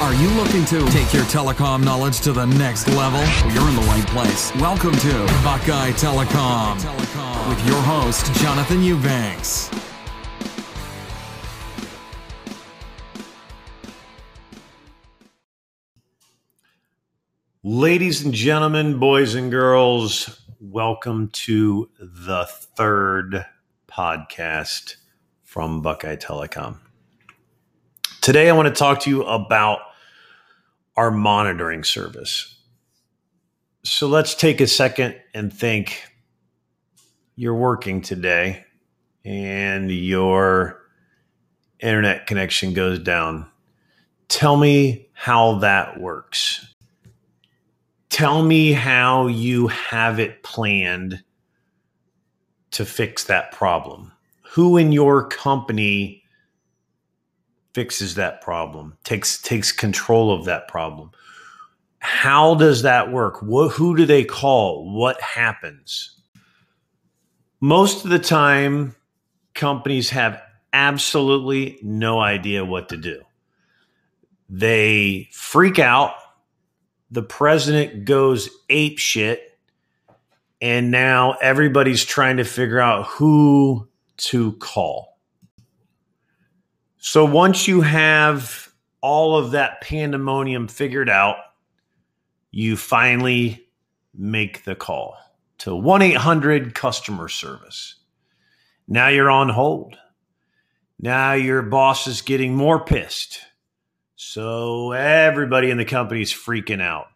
Are you looking to take your telecom knowledge to the next level? Well, you're in the right place. Welcome to Buckeye Telecom with your host, Jonathan Eubanks. Ladies and gentlemen, boys and girls, welcome to the third podcast from Buckeye Telecom. Today, I want to talk to you about our monitoring service. So let's take a second and think you're working today and your internet connection goes down. Tell me how that works. Tell me how you have it planned to fix that problem. Who in your company fixes that problem, takes takes control of that problem? How does that work? What, who do they call? What happens? Most of the time, companies have absolutely no idea what to do. They freak out the president goes ape shit and now everybody's trying to figure out who to call. So once you have all of that pandemonium figured out, you finally make the call to 1 800 customer service. Now you're on hold. Now your boss is getting more pissed so everybody in the company is freaking out.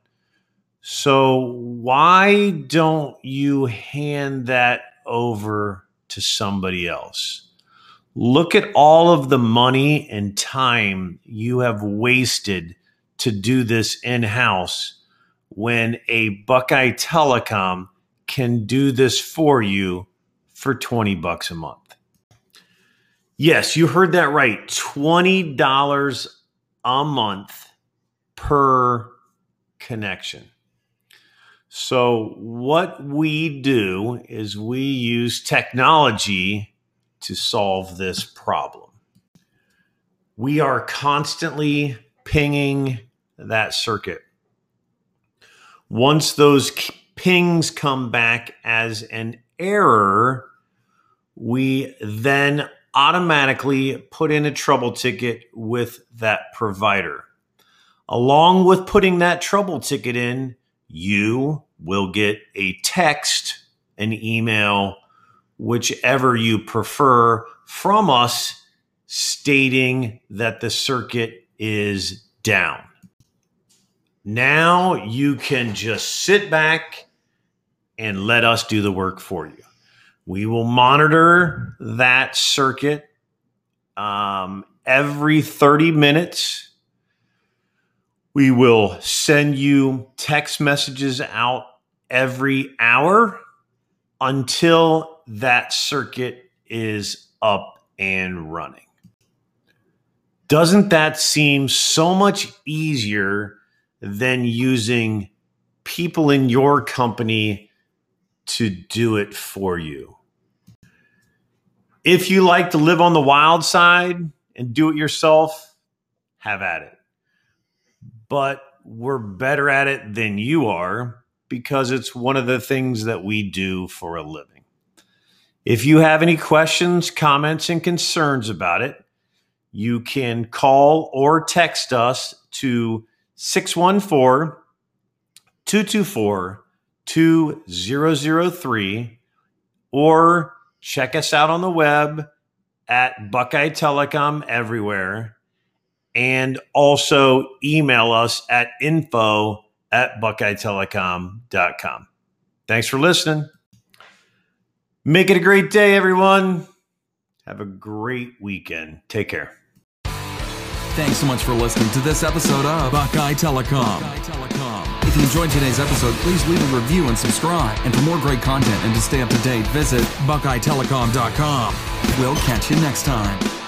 So why don't you hand that over to somebody else? Look at all of the money and time you have wasted to do this in house when a Buckeye Telecom can do this for you for 20 bucks a month. Yes, you heard that right. $20 a month per connection. So, what we do is we use technology to solve this problem. We are constantly pinging that circuit. Once those pings come back as an error, we then automatically put in a trouble ticket with that provider. Along with putting that trouble ticket in, you will get a text, an email, whichever you prefer from us stating that the circuit is down. Now you can just sit back and let us do the work for you. We will monitor that circuit um, every 30 minutes. We will send you text messages out every hour until that circuit is up and running. Doesn't that seem so much easier than using people in your company to do it for you. If you like to live on the wild side and do it yourself, have at it. But we're better at it than you are because it's one of the things that we do for a living. If you have any questions, comments, and concerns about it, you can call or text us to 614 224 2003 or check us out on the web at Buckeye Telecom everywhere and also email us at info at buckeyetelecom.com. Thanks for listening. Make it a great day, everyone. Have a great weekend. Take care. Thanks so much for listening to this episode of Buckeye Telecom. Buckeye Telecom. If you enjoyed today's episode, please leave a review and subscribe. And for more great content and to stay up to date, visit BuckeyeTelecom.com. We'll catch you next time.